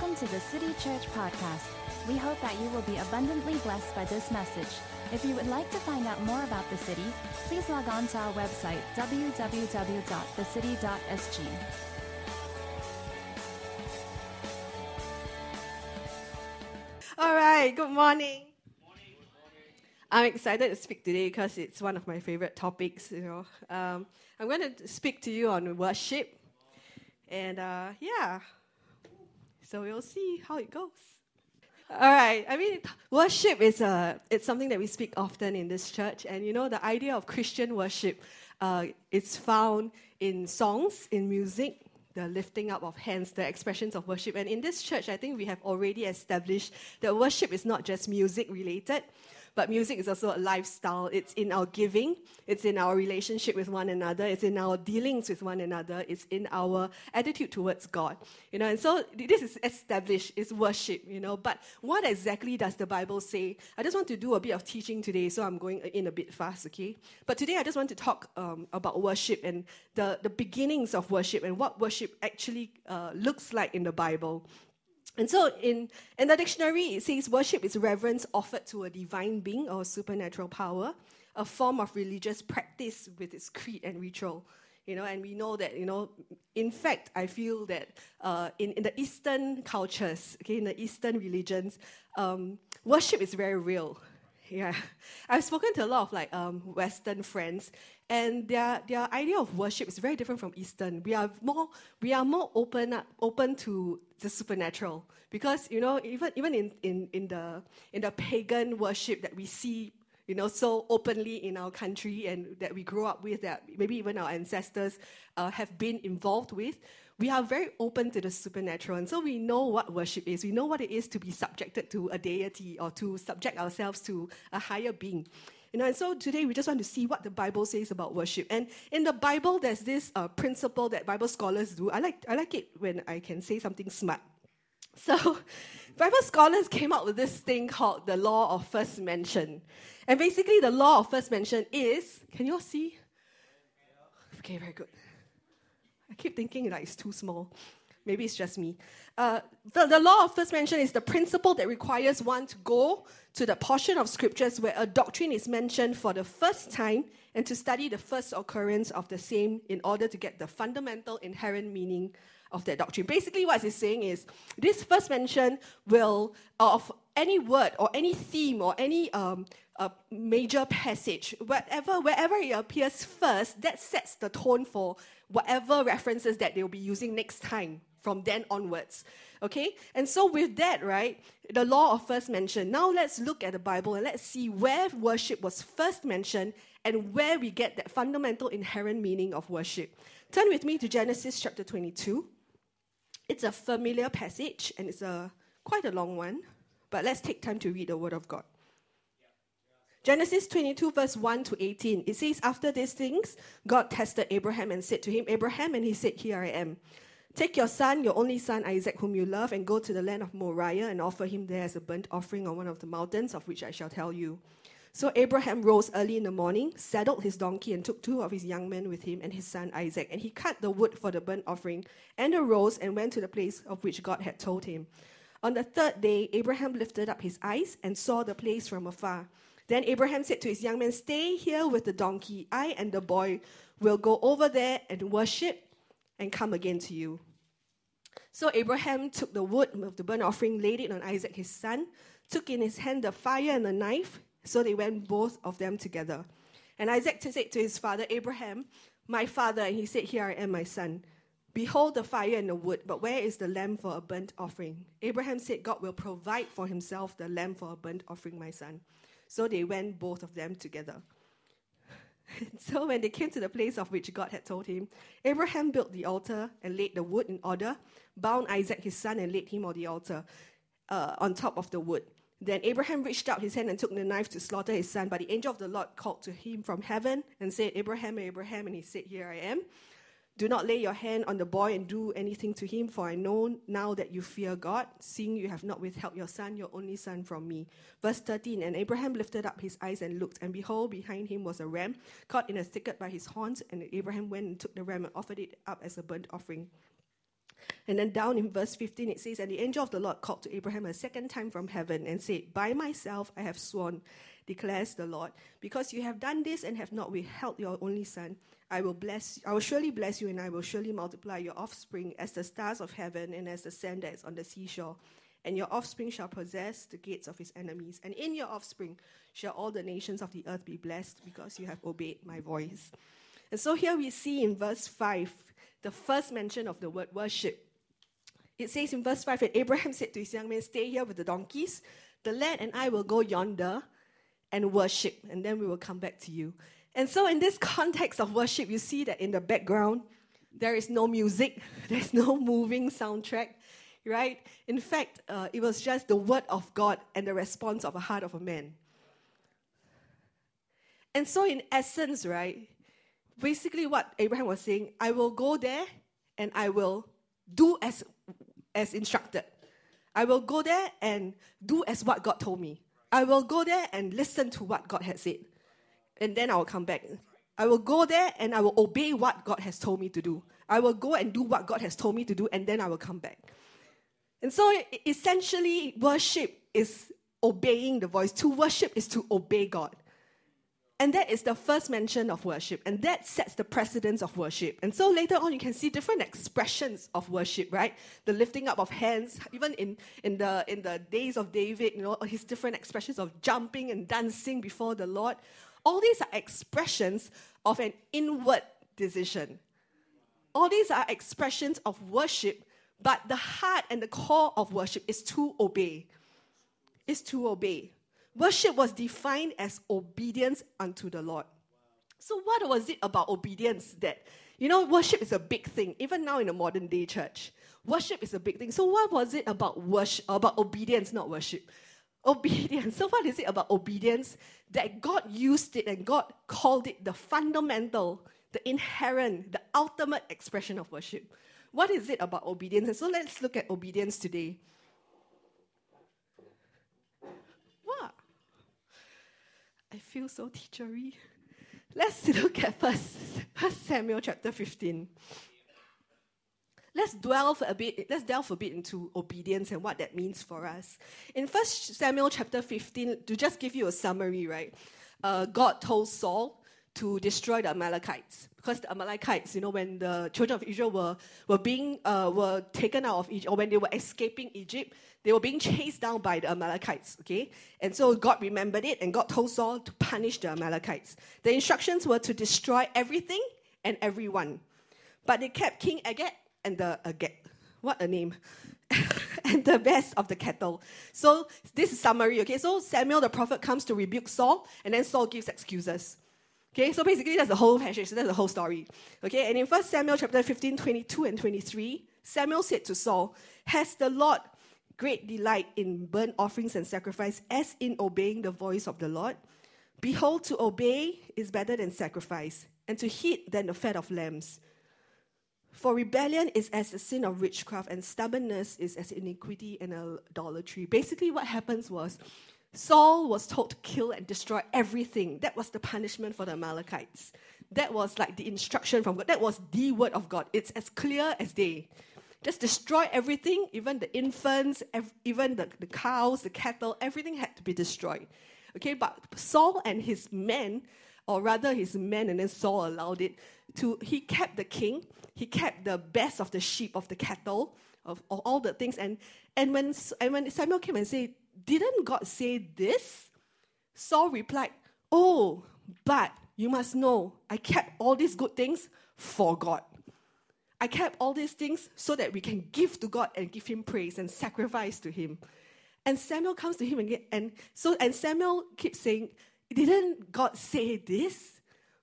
Welcome to the City Church Podcast. We hope that you will be abundantly blessed by this message. If you would like to find out more about the city, please log on to our website, www.thecity.sg. All right, good morning. I'm excited to speak today because it's one of my favorite topics. You know, um, I'm going to speak to you on worship, and uh, yeah, so we'll see how it goes. All right. I mean, worship is a it's something that we speak often in this church, and you know the idea of Christian worship uh, is found in songs, in music, the lifting up of hands, the expressions of worship. And in this church, I think we have already established that worship is not just music related, but music is also a lifestyle. It's in our giving, it's in our relationship with one another, it's in our dealings with one another, it's in our attitude towards God. You know, and so this is established, it's worship, you know. But what exactly does the Bible say? I just want to do a bit of teaching today, so I'm going in a bit fast, okay? But today I just want to talk um, about worship and the, the beginnings of worship and what worship actually uh, looks like in the Bible. And so in, in the dictionary, it says worship is reverence offered to a divine being or supernatural power, a form of religious practice with its creed and ritual. You know, and we know that, you know, in fact, I feel that uh, in, in the Eastern cultures, okay, in the Eastern religions, um, worship is very real. Yeah, I've spoken to a lot of like um, Western friends, and their their idea of worship is very different from Eastern. We are more we are more open open to the supernatural because you know even even in, in, in the in the pagan worship that we see you know so openly in our country and that we grew up with that maybe even our ancestors uh, have been involved with we are very open to the supernatural and so we know what worship is we know what it is to be subjected to a deity or to subject ourselves to a higher being you know, and so today we just want to see what the Bible says about worship. And in the Bible, there's this uh, principle that Bible scholars do. I like, I like it when I can say something smart. So, Bible scholars came up with this thing called the law of first mention. And basically, the law of first mention is can you all see? Okay, very good. I keep thinking that it's too small. Maybe it's just me. Uh, the, the law of first mention is the principle that requires one to go to the portion of scriptures where a doctrine is mentioned for the first time and to study the first occurrence of the same in order to get the fundamental inherent meaning of that doctrine. Basically, what it's saying is this first mention will, of any word or any theme or any um, uh, major passage, whatever, wherever it appears first, that sets the tone for whatever references that they'll be using next time from then onwards. Okay? And so, with that, right, the law of first mention. Now, let's look at the Bible and let's see where worship was first mentioned and where we get that fundamental inherent meaning of worship. Turn with me to Genesis chapter 22. It's a familiar passage and it's a quite a long one, but let's take time to read the Word of God. Genesis 22, verse 1 to 18. It says, After these things, God tested Abraham and said to him, Abraham, and he said, Here I am. Take your son, your only son Isaac, whom you love, and go to the land of Moriah and offer him there as a burnt offering on one of the mountains of which I shall tell you. So Abraham rose early in the morning, saddled his donkey, and took two of his young men with him and his son Isaac. And he cut the wood for the burnt offering, and arose and went to the place of which God had told him. On the third day, Abraham lifted up his eyes and saw the place from afar. Then Abraham said to his young men, Stay here with the donkey. I and the boy will go over there and worship and come again to you. So Abraham took the wood of the burnt offering, laid it on Isaac his son, took in his hand the fire and the knife. So they went both of them together. And Isaac said to his father Abraham, My father, and he said, Here I am, my son. Behold the fire and the wood, but where is the lamb for a burnt offering? Abraham said, God will provide for himself the lamb for a burnt offering, my son. So they went both of them together. so when they came to the place of which God had told him, Abraham built the altar and laid the wood in order, bound Isaac his son, and laid him on the altar uh, on top of the wood. Then Abraham reached out his hand and took the knife to slaughter his son. But the angel of the Lord called to him from heaven and said, Abraham, Abraham. And he said, Here I am. Do not lay your hand on the boy and do anything to him, for I know now that you fear God, seeing you have not withheld your son, your only son, from me. Verse 13 And Abraham lifted up his eyes and looked, and behold, behind him was a ram caught in a thicket by his horns. And Abraham went and took the ram and offered it up as a burnt offering. And then down in verse 15, it says, And the angel of the Lord called to Abraham a second time from heaven and said, By myself I have sworn, declares the Lord, because you have done this and have not withheld your only son. I will bless I will surely bless you and I will surely multiply your offspring as the stars of heaven and as the sand that is on the seashore. And your offspring shall possess the gates of his enemies. And in your offspring shall all the nations of the earth be blessed because you have obeyed my voice. And so here we see in verse 5 the first mention of the word worship. It says in verse 5 that Abraham said to his young men, Stay here with the donkeys. The lad and I will go yonder and worship, and then we will come back to you. And so, in this context of worship, you see that in the background, there is no music, there's no moving soundtrack, right? In fact, uh, it was just the word of God and the response of a heart of a man. And so, in essence, right, basically what Abraham was saying, I will go there and I will do as, as instructed. I will go there and do as what God told me. I will go there and listen to what God had said and then I will come back. I will go there and I will obey what God has told me to do. I will go and do what God has told me to do, and then I will come back. And so essentially, worship is obeying the voice. To worship is to obey God. And that is the first mention of worship, and that sets the precedence of worship. And so later on, you can see different expressions of worship, right? The lifting up of hands, even in, in, the, in the days of David, you know, his different expressions of jumping and dancing before the Lord. All these are expressions of an inward decision. All these are expressions of worship, but the heart and the core of worship is to obey. Is to obey. Worship was defined as obedience unto the Lord. So, what was it about obedience that, you know, worship is a big thing, even now in the modern day church? Worship is a big thing. So, what was it about worship, about obedience, not worship? Obedience. So, what is it about obedience that God used it and God called it the fundamental, the inherent, the ultimate expression of worship? What is it about obedience? And so, let's look at obedience today. What? I feel so teachery. Let's look at first, first Samuel chapter 15 let's delve a bit let's delve a bit into obedience and what that means for us. In first samuel chapter 15 to just give you a summary right uh, god told saul to destroy the amalekites. Because the amalekites you know when the children of israel were, were being uh, were taken out of egypt or when they were escaping egypt they were being chased down by the amalekites okay? And so god remembered it and god told saul to punish the amalekites. The instructions were to destroy everything and everyone. But they kept king agag and the uh, what a name. and the best of the cattle. So this is summary, okay? So Samuel the prophet comes to rebuke Saul, and then Saul gives excuses. Okay, so basically that's the whole passage, that's the whole story. Okay, and in 1 Samuel chapter 15, 22 and 23, Samuel said to Saul, Has the Lord great delight in burnt offerings and sacrifice as in obeying the voice of the Lord? Behold, to obey is better than sacrifice, and to heed than the fat of lambs. For rebellion is as the sin of witchcraft, and stubbornness is as iniquity and idolatry. Basically, what happens was Saul was told to kill and destroy everything. That was the punishment for the Amalekites. That was like the instruction from God. That was the word of God. It's as clear as day. Just destroy everything, even the infants, ev- even the, the cows, the cattle, everything had to be destroyed. Okay, but Saul and his men, or rather his men, and then Saul allowed it to, he kept the king he kept the best of the sheep, of the cattle, of, of all the things. And, and, when, and when Samuel came and said, Didn't God say this? Saul replied, Oh, but you must know, I kept all these good things for God. I kept all these things so that we can give to God and give Him praise and sacrifice to Him. And Samuel comes to him again, and so and Samuel keeps saying, "Didn't God say this?"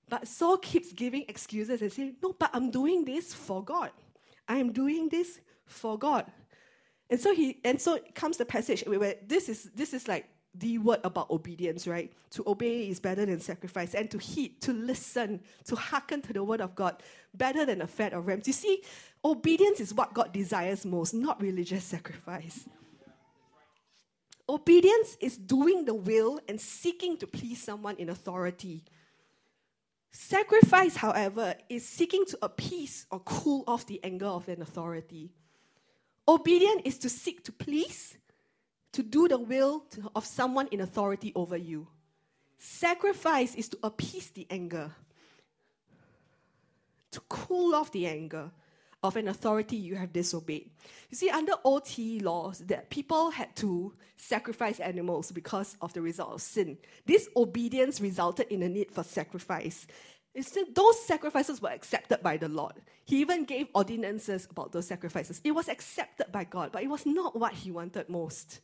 But Saul keeps giving excuses and saying, No, but I'm doing this for God. I'm doing this for God. And so he and so comes the passage where this is this is like the word about obedience, right? To obey is better than sacrifice, and to heed, to listen, to hearken to the word of God, better than a fat of rams. You see, obedience is what God desires most, not religious sacrifice. Obedience is doing the will and seeking to please someone in authority. Sacrifice, however, is seeking to appease or cool off the anger of an authority. Obedience is to seek to please, to do the will of someone in authority over you. Sacrifice is to appease the anger, to cool off the anger of an authority you have disobeyed. You see, under OT laws, that people had to sacrifice animals because of the result of sin. This obedience resulted in a need for sacrifice. Instead, those sacrifices were accepted by the Lord. He even gave ordinances about those sacrifices. It was accepted by God, but it was not what He wanted most.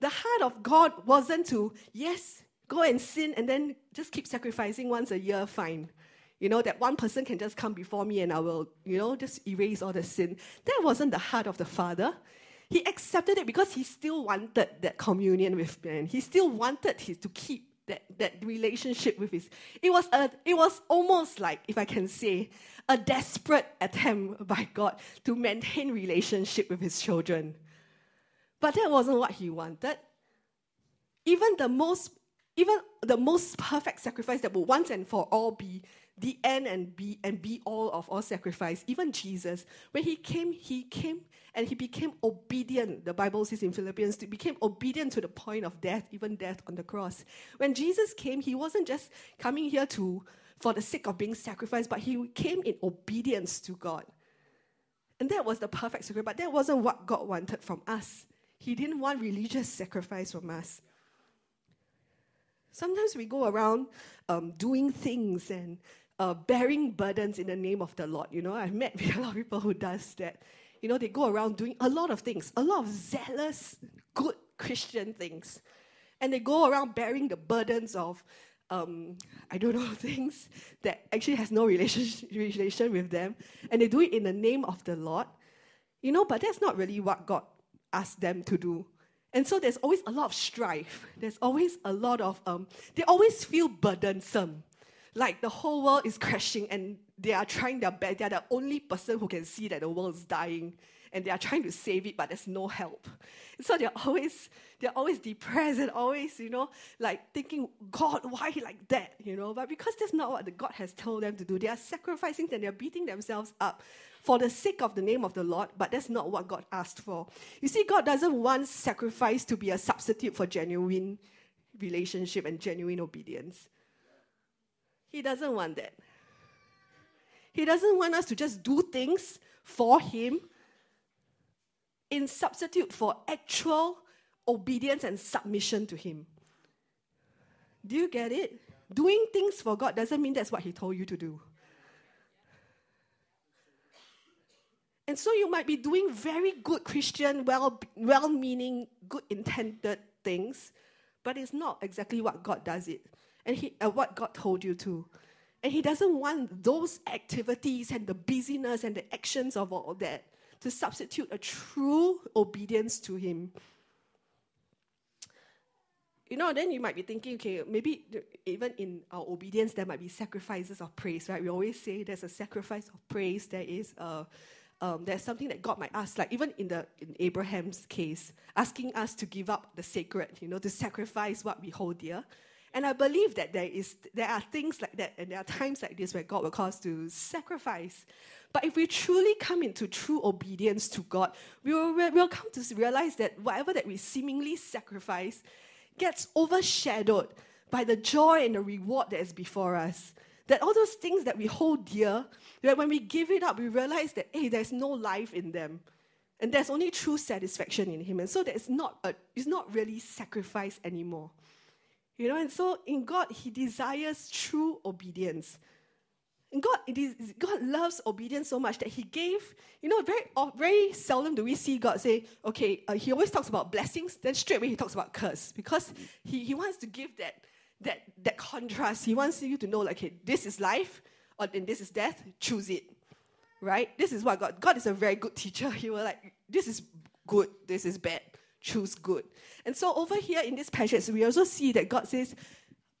The heart of God wasn't to, yes, go and sin and then just keep sacrificing once a year, fine. You know, that one person can just come before me and I will, you know, just erase all the sin. That wasn't the heart of the Father. He accepted it because he still wanted that communion with man. He still wanted his, to keep that, that relationship with his. It was, a, it was almost like, if I can say, a desperate attempt by God to maintain relationship with his children. But that wasn't what he wanted. Even the most even the most perfect sacrifice that would once and for all be the end and be and be all of all sacrifice. Even Jesus, when he came, he came and he became obedient. The Bible says in Philippians, he became obedient to the point of death, even death on the cross. When Jesus came, he wasn't just coming here to for the sake of being sacrificed, but he came in obedience to God. And that was the perfect sacrifice, but that wasn't what God wanted from us. He didn't want religious sacrifice from us. Sometimes we go around um, doing things and uh, bearing burdens in the name of the Lord. You know, I've met a lot of people who does that. You know, they go around doing a lot of things, a lot of zealous, good Christian things. And they go around bearing the burdens of, um, I don't know, things that actually has no relation, relation with them. And they do it in the name of the Lord. You know, but that's not really what God asked them to do. And so there's always a lot of strife. There's always a lot of, um, they always feel burdensome. Like the whole world is crashing and they are trying their best. They're the only person who can see that the world is dying and they are trying to save it, but there's no help. So they're always, they're always depressed and always, you know, like thinking, God, why like that? You know, but because that's not what the God has told them to do. They are sacrificing and they're beating themselves up for the sake of the name of the Lord, but that's not what God asked for. You see, God doesn't want sacrifice to be a substitute for genuine relationship and genuine obedience. He doesn't want that. He doesn't want us to just do things for Him in substitute for actual obedience and submission to Him. Do you get it? Doing things for God doesn't mean that's what He told you to do. And so you might be doing very good Christian, well, well-meaning, good intended things, but it's not exactly what God does it, and he, uh, what God told you to. And He doesn't want those activities and the busyness and the actions of all that to substitute a true obedience to Him. You know, then you might be thinking, okay, maybe even in our obedience, there might be sacrifices of praise, right? We always say there's a sacrifice of praise, there is a um, there's something that God might ask, like even in the in Abraham's case, asking us to give up the sacred, you know, to sacrifice what we hold dear. And I believe that there is there are things like that, and there are times like this where God will cause us to sacrifice. But if we truly come into true obedience to God, we will we'll come to realize that whatever that we seemingly sacrifice gets overshadowed by the joy and the reward that is before us. That all those things that we hold dear, that when we give it up, we realize that, hey, there's no life in them. And there's only true satisfaction in Him. And so it's not, a, it's not really sacrifice anymore. You know, and so in God, He desires true obedience. And God, it is, God loves obedience so much that He gave, you know, very, very seldom do we see God say, okay, uh, He always talks about blessings, then straight away He talks about curse, because He, he wants to give that that, that contrast. He wants you to know, like, okay, this is life, or and this is death. Choose it, right? This is what God. God is a very good teacher. He will like, this is good, this is bad. Choose good. And so over here in this passage, we also see that God says,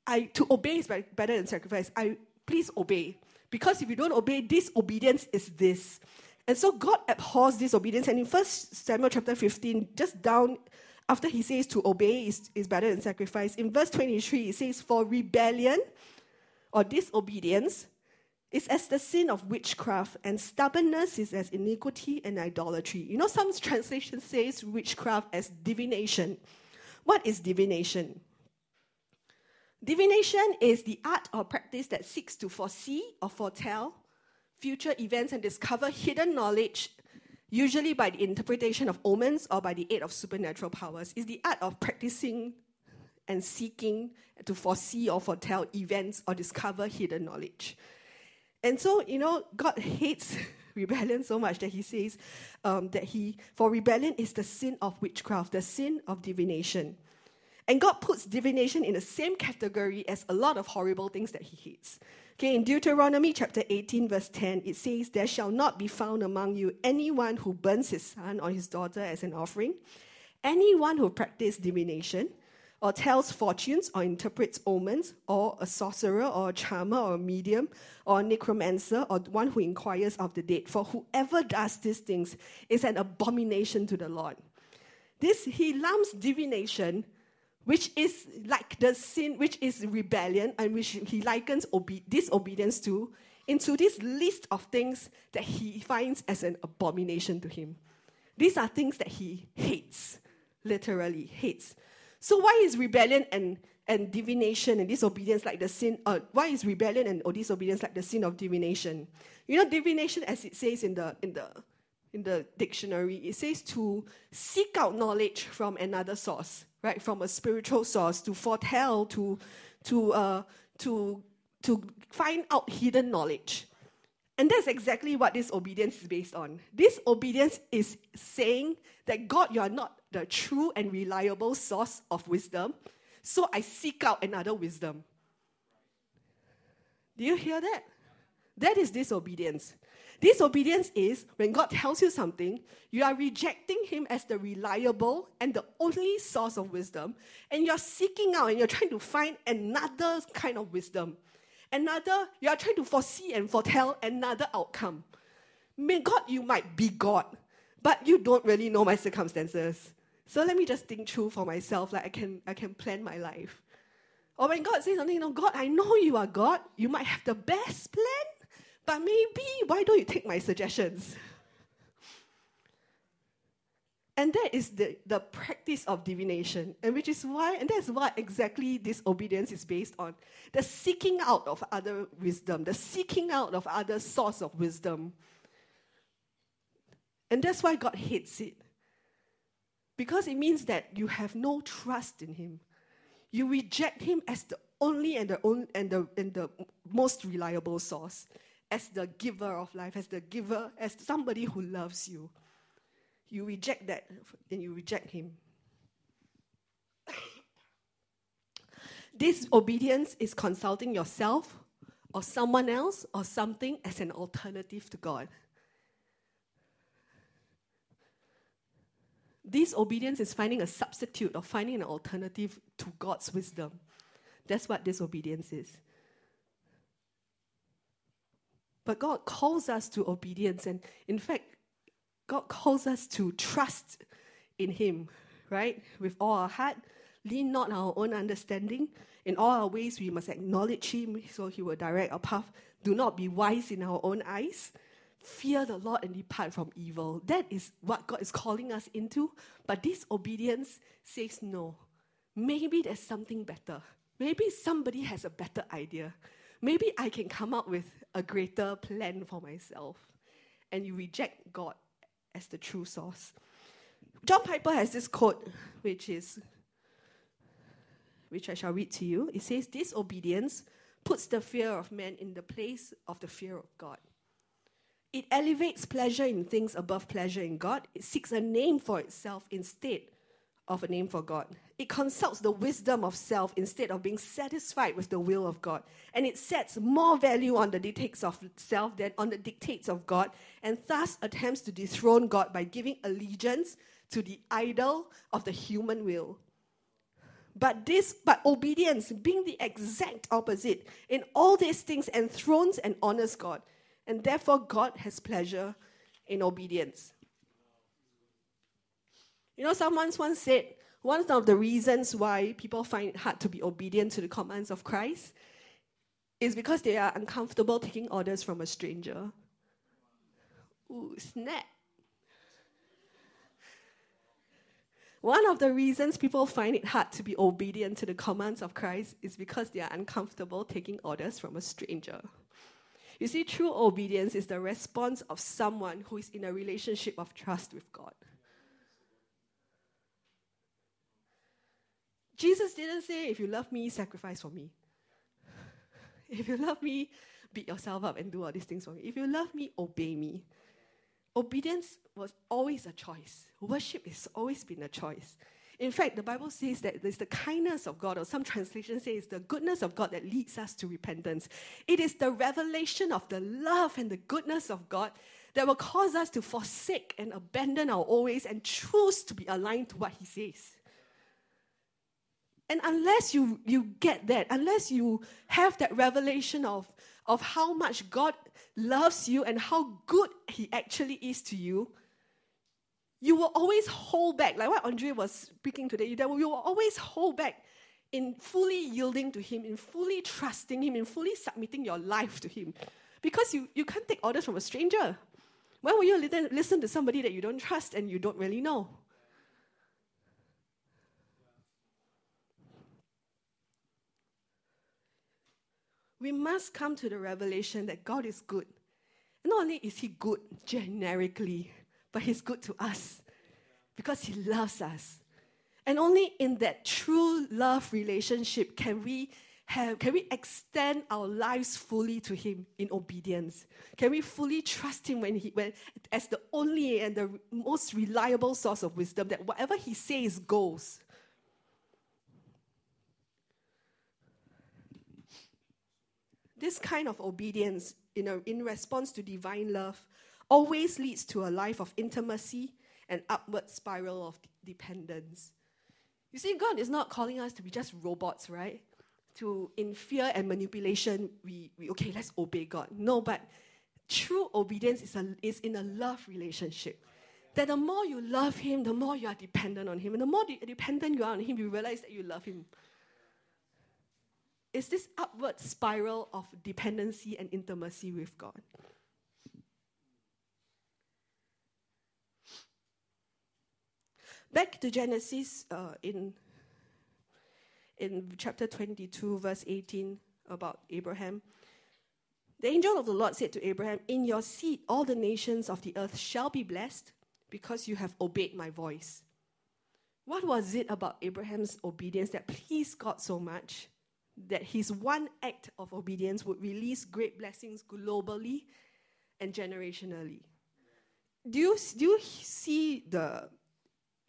"I to obey is better than sacrifice. I please obey, because if you don't obey, disobedience is this." And so God abhors disobedience. And in First Samuel chapter 15, just down after he says to obey is, is better than sacrifice, in verse 23, he says, For rebellion or disobedience is as the sin of witchcraft, and stubbornness is as iniquity and idolatry. You know, some translation says witchcraft as divination. What is divination? Divination is the art or practice that seeks to foresee or foretell future events and discover hidden knowledge, usually by the interpretation of omens or by the aid of supernatural powers. Is the art of practicing and seeking to foresee or foretell events or discover hidden knowledge. And so, you know, God hates rebellion so much that he says um, that he, for rebellion is the sin of witchcraft, the sin of divination. And God puts divination in the same category as a lot of horrible things that he hates. Okay, in Deuteronomy chapter 18, verse 10, it says, There shall not be found among you anyone who burns his son or his daughter as an offering, anyone who practices divination, or tells fortunes, or interprets omens, or a sorcerer, or a charmer, or a medium, or a necromancer, or one who inquires of the dead. For whoever does these things is an abomination to the Lord. This, he lumps divination which is like the sin, which is rebellion, and which he likens obe- disobedience to, into this list of things that he finds as an abomination to him. These are things that he hates, literally hates. So why is rebellion and, and divination and disobedience like the sin? Uh, why is rebellion and or disobedience like the sin of divination? You know, divination, as it says in the in the in the dictionary, it says to seek out knowledge from another source right, from a spiritual source to foretell, to, to, uh, to, to find out hidden knowledge. And that's exactly what this obedience is based on. This obedience is saying that God, you are not the true and reliable source of wisdom, so I seek out another wisdom. Do you hear that? That is disobedience. Disobedience is when God tells you something, you are rejecting Him as the reliable and the only source of wisdom, and you're seeking out and you're trying to find another kind of wisdom. Another, you are trying to foresee and foretell another outcome. May God, you might be God, but you don't really know my circumstances. So let me just think through for myself, like I can, I can plan my life. Oh or when God says something, you know, God, I know you are God. You might have the best plan, but maybe, why don't you take my suggestions? And that is the, the practice of divination, and which is why, and that's what exactly this obedience is based on the seeking out of other wisdom, the seeking out of other source of wisdom. And that's why God hates it. Because it means that you have no trust in Him. You reject Him as the only and the, only, and the, and the most reliable source as the giver of life, as the giver, as somebody who loves you. You reject that and you reject him. this obedience is consulting yourself or someone else or something as an alternative to God. This obedience is finding a substitute or finding an alternative to God's wisdom. That's what disobedience is. But God calls us to obedience. And in fact, God calls us to trust in Him, right? With all our heart, lean not our own understanding. In all our ways, we must acknowledge Him so He will direct our path. Do not be wise in our own eyes. Fear the Lord and depart from evil. That is what God is calling us into. But disobedience says no. Maybe there's something better. Maybe somebody has a better idea maybe I can come up with a greater plan for myself. And you reject God as the true source. John Piper has this quote, which is, which I shall read to you. It says, Disobedience puts the fear of man in the place of the fear of God. It elevates pleasure in things above pleasure in God. It seeks a name for itself instead of a name for God. It consults the wisdom of self instead of being satisfied with the will of God. And it sets more value on the dictates of self than on the dictates of God, and thus attempts to dethrone God by giving allegiance to the idol of the human will. But this, but obedience being the exact opposite, in all these things enthrones and honors God. And therefore, God has pleasure in obedience. You know, someone once said, one of the reasons why people find it hard to be obedient to the commands of Christ is because they are uncomfortable taking orders from a stranger. Ooh, snap. One of the reasons people find it hard to be obedient to the commands of Christ is because they are uncomfortable taking orders from a stranger. You see, true obedience is the response of someone who is in a relationship of trust with God. Jesus didn't say, if you love me, sacrifice for me. If you love me, beat yourself up and do all these things for me. If you love me, obey me. Obedience was always a choice. Worship has always been a choice. In fact, the Bible says that it's the kindness of God, or some translations say it's the goodness of God that leads us to repentance. It is the revelation of the love and the goodness of God that will cause us to forsake and abandon our old ways and choose to be aligned to what He says. And unless you, you get that, unless you have that revelation of, of how much God loves you and how good He actually is to you, you will always hold back. Like what Andre was speaking today, you will always hold back in fully yielding to Him, in fully trusting Him, in fully submitting your life to Him. Because you, you can't take orders from a stranger. Why would you listen to somebody that you don't trust and you don't really know? We must come to the revelation that God is good. Not only is He good generically, but He's good to us because He loves us. And only in that true love relationship can we have, can we extend our lives fully to Him in obedience? Can we fully trust Him when He, when, as the only and the most reliable source of wisdom that whatever He says goes? This kind of obedience in, in response to divine love always leads to a life of intimacy and upward spiral of dependence. You see, God is not calling us to be just robots, right? To, in fear and manipulation, we, we okay, let's obey God. No, but true obedience is, a, is in a love relationship. That the more you love Him, the more you are dependent on Him. And the more de- dependent you are on Him, you realize that you love Him is this upward spiral of dependency and intimacy with God. Back to Genesis uh, in, in chapter 22, verse 18, about Abraham. The angel of the Lord said to Abraham, In your seed all the nations of the earth shall be blessed because you have obeyed my voice. What was it about Abraham's obedience that pleased God so much? That his one act of obedience would release great blessings globally and generationally. Do you, do you see the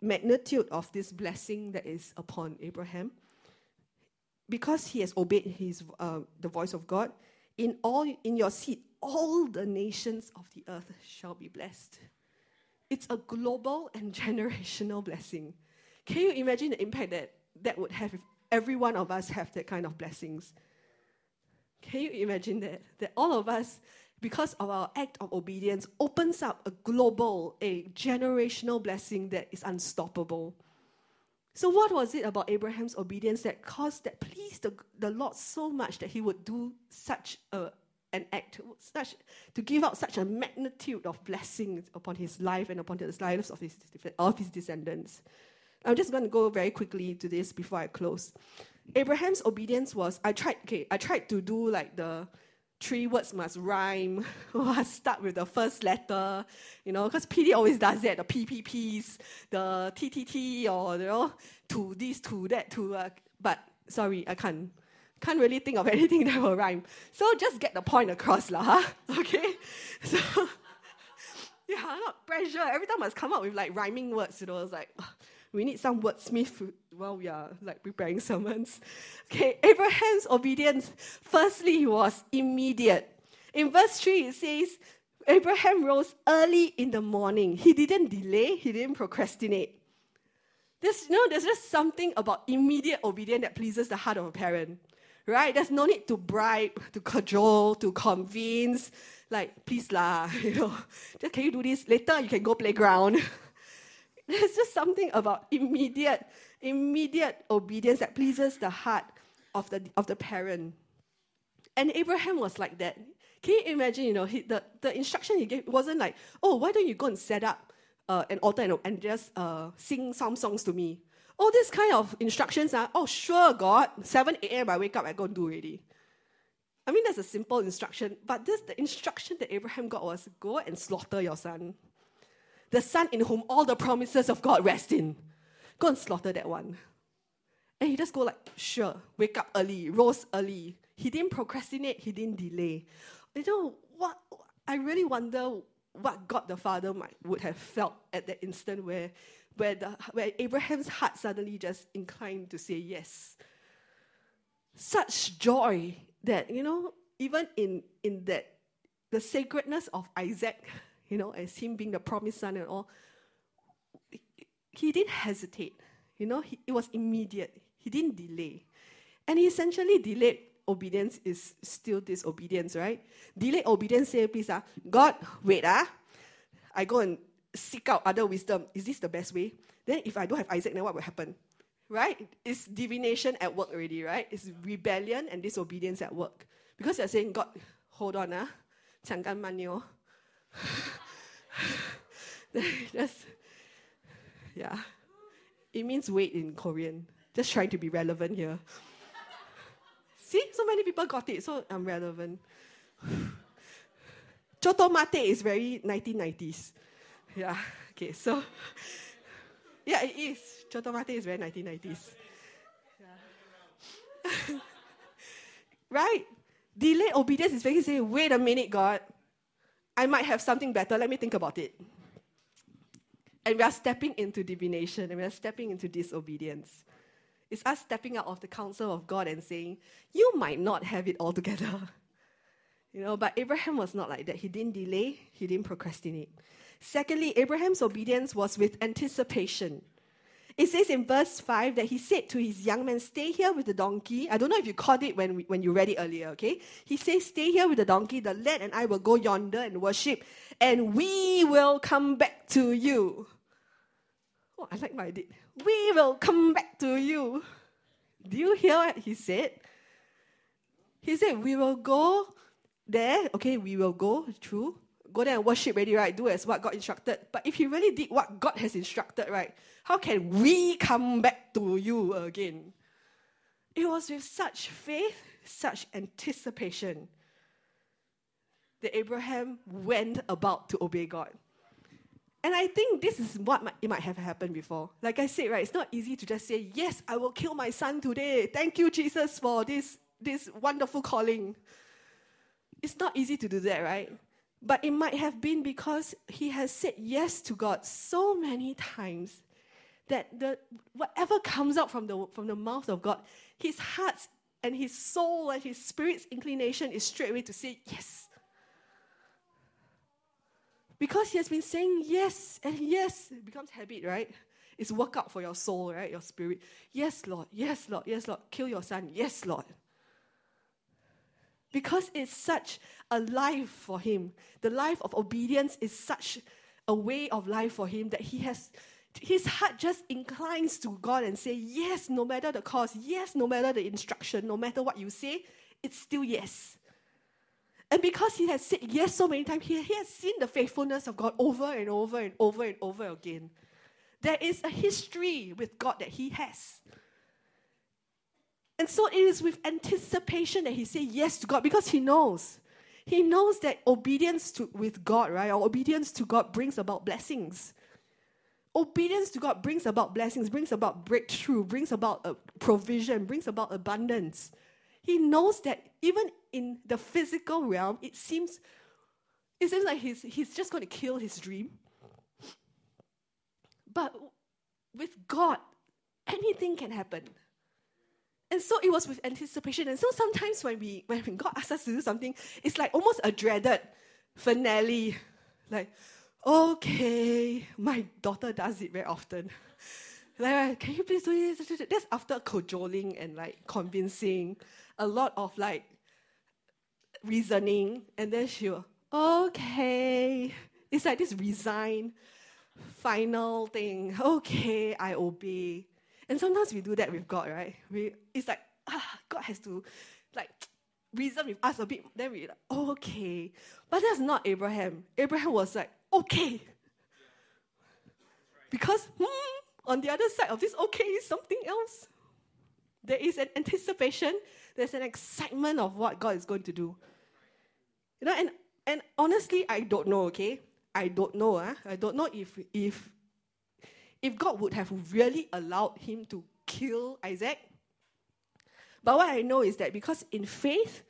magnitude of this blessing that is upon Abraham? Because he has obeyed his, uh, the voice of God, in, all, in your seed, all the nations of the earth shall be blessed. It's a global and generational blessing. Can you imagine the impact that that would have if every one of us have that kind of blessings. Can you imagine that? That all of us, because of our act of obedience, opens up a global, a generational blessing that is unstoppable. So, what was it about Abraham's obedience that caused, that pleased the, the Lord so much that he would do such a, an act, such, to give out such a magnitude of blessings upon his life and upon the lives of his, of his descendants? I'm just going to go very quickly to this before I close. Abraham's obedience was I tried okay, I tried to do like the three words must rhyme or start with the first letter, you know, because PD always does that, the PPPs, the TTT, or, you know, to this, to that, to, uh, but sorry, I can't. Can't really think of anything that will rhyme. So just get the point across, lah, huh? Okay? So, yeah, not pressure. Every time I must come up with like rhyming words, you know, it's like, we need some wordsmith while we are like preparing sermons. Okay, Abraham's obedience, firstly, was immediate. In verse 3, it says, Abraham rose early in the morning. He didn't delay, he didn't procrastinate. There's, you know, there's just something about immediate obedience that pleases the heart of a parent, right? There's no need to bribe, to cajole, to convince. Like, please lah, you know, just can you do this? Later you can go playground. There's just something about immediate, immediate obedience that pleases the heart of the, of the parent. And Abraham was like that. Can you imagine, you know, he, the, the instruction he gave wasn't like, oh, why don't you go and set up uh, an altar and, and just uh, sing some songs to me? All these kind of instructions are, oh, sure, God, 7 a.m. I wake up, I go and do already. I mean, that's a simple instruction, but this the instruction that Abraham got was go and slaughter your son. The son in whom all the promises of God rest in. Go and slaughter that one. And he just go like, sure, wake up early, rose early. He didn't procrastinate, he didn't delay. You know, what I really wonder what God the Father might would have felt at that instant where where the where Abraham's heart suddenly just inclined to say yes. Such joy that, you know, even in in that the sacredness of Isaac, you know, as him being the promised son and all, he didn't hesitate. You know, he, it was immediate. He didn't delay. And he essentially delayed obedience is still disobedience, right? Delayed obedience say, please, ah, God, wait, ah. I go and seek out other wisdom. Is this the best way? Then if I don't have Isaac, then what will happen? Right? It's divination at work already, right? It's rebellion and disobedience at work. Because you're saying, God, hold on, ah. 抢干慢妞. Just, yeah. It means wait in Korean. Just trying to be relevant here. See, so many people got it, so I'm relevant. Choto mate is very 1990s. Yeah, okay, so. Yeah, it is. Choto mate is very 1990s. Yeah. right? Delayed obedience is very saying, wait a minute, God. I might have something better. Let me think about it. And we are stepping into divination and we are stepping into disobedience. It's us stepping out of the counsel of God and saying, You might not have it all together. You know, but Abraham was not like that. He didn't delay, he didn't procrastinate. Secondly, Abraham's obedience was with anticipation. It says in verse 5 that he said to his young man, Stay here with the donkey. I don't know if you caught it when, we, when you read it earlier, okay? He says, Stay here with the donkey. The lad and I will go yonder and worship, and we will come back to you. Oh, I like my idea. We will come back to you. Do you hear what he said? He said, We will go there. Okay, we will go through. Go there and worship ready, right? Do as what God instructed. But if he really did what God has instructed, right? How can we come back to you again? It was with such faith, such anticipation that Abraham went about to obey God. And I think this is what might, it might have happened before. Like I said, right, it's not easy to just say, Yes, I will kill my son today. Thank you, Jesus, for this, this wonderful calling. It's not easy to do that, right? But it might have been because he has said yes to God so many times that the, whatever comes out from the, from the mouth of God, his heart and his soul and his spirit's inclination is straight away to say yes. Because he has been saying yes and yes, it becomes habit, right? It's workout for your soul, right? Your spirit. Yes, Lord. Yes, Lord. Yes, Lord. Kill your son. Yes, Lord. Because it's such a life for him. The life of obedience is such a way of life for him that he has his heart just inclines to God and say, Yes, no matter the cost, yes, no matter the instruction, no matter what you say, it's still yes. And because he has said yes so many times, he, he has seen the faithfulness of God over and over and over and over again. There is a history with God that he has. And so it is with anticipation that he says yes to God because he knows. He knows that obedience to, with God, right, or obedience to God brings about blessings. Obedience to God brings about blessings, brings about breakthrough, brings about a provision, brings about abundance. He knows that even in the physical realm, it seems, it seems like he's, he's just going to kill his dream. But with God, anything can happen. And so it was with anticipation. And so sometimes when we when God asks us to do something, it's like almost a dreaded finale. Like, okay, my daughter does it very often. Like, can you please do this? That's after cajoling and like convincing a lot of like reasoning, and then she'll, okay. It's like this resign, final thing. Okay, I obey. And sometimes we do that with God, right? We, it's like, ah, God has to, like, reason with us a bit, then we like, okay. But that's not Abraham. Abraham was like, okay. Because hmm, on the other side of this okay is something else. There is an anticipation, there's an excitement of what God is going to do. You know, and, and honestly, I don't know, okay? I don't know. Huh? I don't know if, if, if God would have really allowed him to kill Isaac. But what I know is that because in faith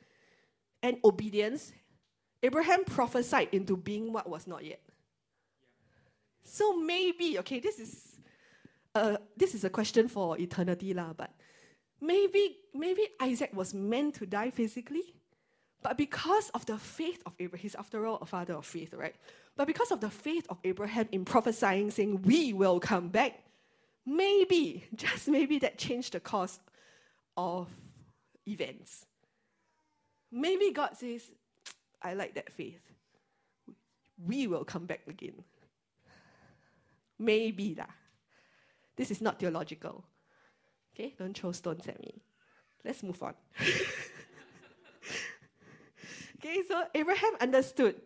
and obedience, Abraham prophesied into being what was not yet. So maybe, okay, this is a, this is a question for eternity, lah, but maybe maybe Isaac was meant to die physically, but because of the faith of Abraham, he's after all a father of faith, right? But because of the faith of Abraham in prophesying, saying, We will come back, maybe, just maybe that changed the course of events. Maybe God says, I like that faith. We will come back again. Maybe lah. This is not theological. Okay, don't throw stones at me. Let's move on. okay, so Abraham understood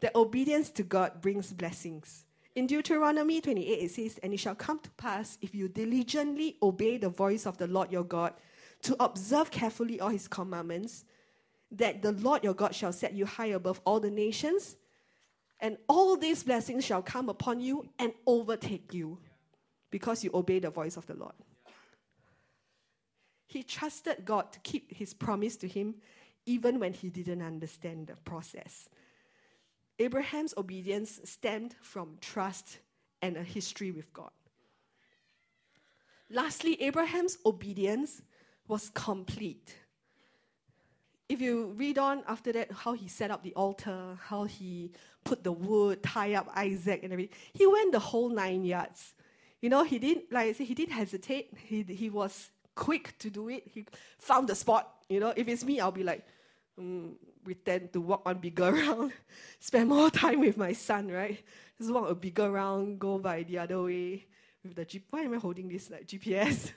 that obedience to God brings blessings. In Deuteronomy 28, it says, And it shall come to pass if you diligently obey the voice of the Lord your God, to observe carefully all his commandments, that the Lord your God shall set you high above all the nations, and all these blessings shall come upon you and overtake you because you obey the voice of the Lord. He trusted God to keep his promise to him even when he didn't understand the process. Abraham's obedience stemmed from trust and a history with God. Lastly, Abraham's obedience was complete. If you read on after that, how he set up the altar, how he put the wood, tie up Isaac and everything, he went the whole nine yards. You know, he didn't, like I said, he didn't hesitate. He, he was quick to do it. He found the spot. You know, if it's me, I'll be like, mm, pretend to walk on bigger round, spend more time with my son, right? Just walk a bigger round, go by the other way with the G. Why am I holding this like GPS?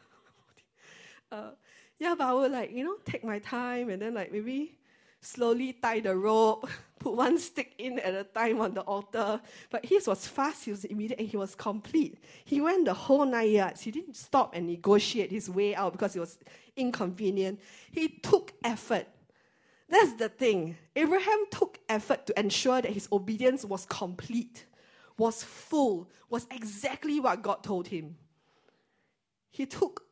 uh, yeah, but I would like you know take my time and then like maybe slowly tie the rope, put one stick in at a time on the altar. But his was fast, he was immediate, and he was complete. He went the whole nine yards. He didn't stop and negotiate his way out because it was inconvenient. He took effort. That's the thing. Abraham took effort to ensure that his obedience was complete, was full, was exactly what God told him. He took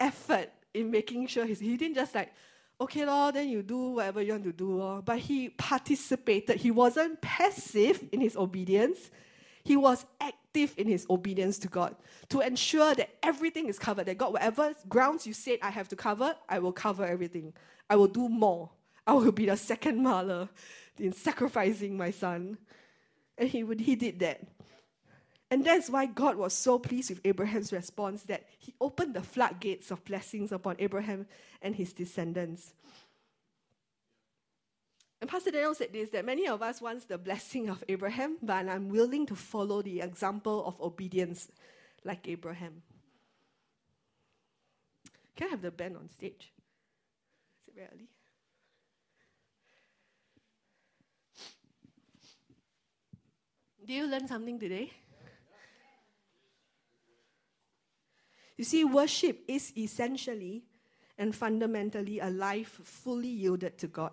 effort in making sure his, he didn't just like, okay, lor, then you do whatever you want to do. Lor. But he participated. He wasn't passive in his obedience. He was active in his obedience to God to ensure that everything is covered. That God, whatever grounds you said I have to cover, I will cover everything. I will do more. I will be the second mother in sacrificing my son. And he, would, he did that. And that's why God was so pleased with Abraham's response that he opened the floodgates of blessings upon Abraham and his descendants. And Pastor Daniel said this that many of us want the blessing of Abraham, but I'm willing to follow the example of obedience like Abraham. Can I have the band on stage? Is it very early? Did you learn something today? You see, worship is essentially and fundamentally a life fully yielded to God.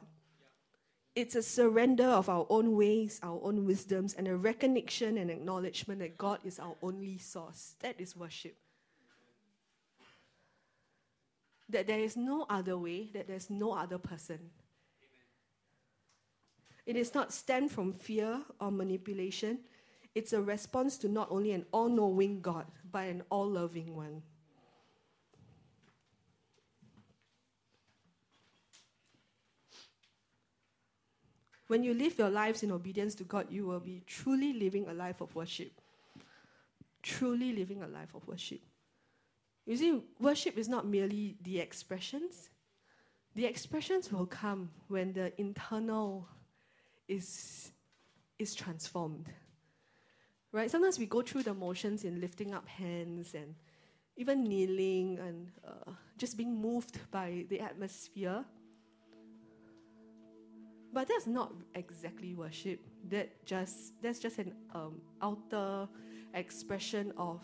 It's a surrender of our own ways, our own wisdoms, and a recognition and acknowledgement that God is our only source. That is worship. That there is no other way, that there's no other person. It is not stem from fear or manipulation. It's a response to not only an all knowing God, but an all loving one. When you live your lives in obedience to God, you will be truly living a life of worship. Truly living a life of worship. You see, worship is not merely the expressions. The expressions will come when the internal is, is transformed. Right? Sometimes we go through the motions in lifting up hands and even kneeling and uh, just being moved by the atmosphere. But that's not exactly worship. That just that's just an um, outer expression of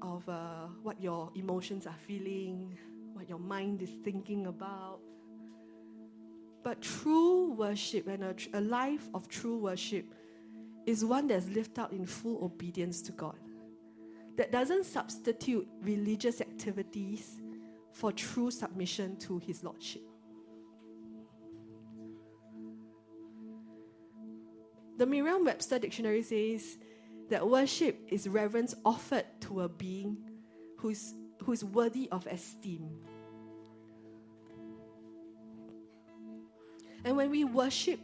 of uh, what your emotions are feeling, what your mind is thinking about. But true worship and a, a life of true worship is one that's lived out in full obedience to God. That doesn't substitute religious activities for true submission to His Lordship. The Merriam Webster Dictionary says that worship is reverence offered to a being who's, who's worthy of esteem. And when we worship,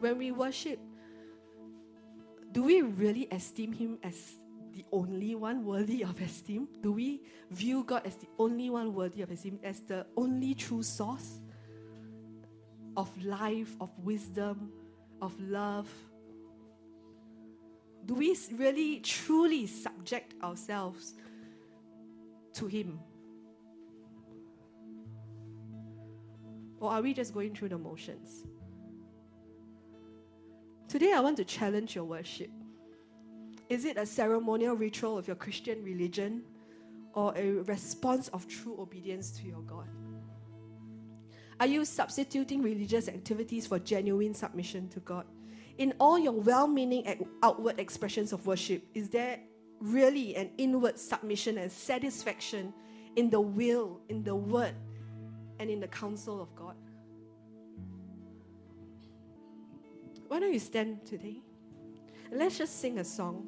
when we worship, do we really esteem Him as the only one worthy of esteem? Do we view God as the only one worthy of esteem, as the only true source of life, of wisdom, of love? Do we really truly subject ourselves to Him? Or are we just going through the motions? Today, I want to challenge your worship. Is it a ceremonial ritual of your Christian religion or a response of true obedience to your God? Are you substituting religious activities for genuine submission to God? In all your well meaning outward expressions of worship, is there really an inward submission and satisfaction in the will, in the word, and in the counsel of God? Why don't you stand today? Let's just sing a song.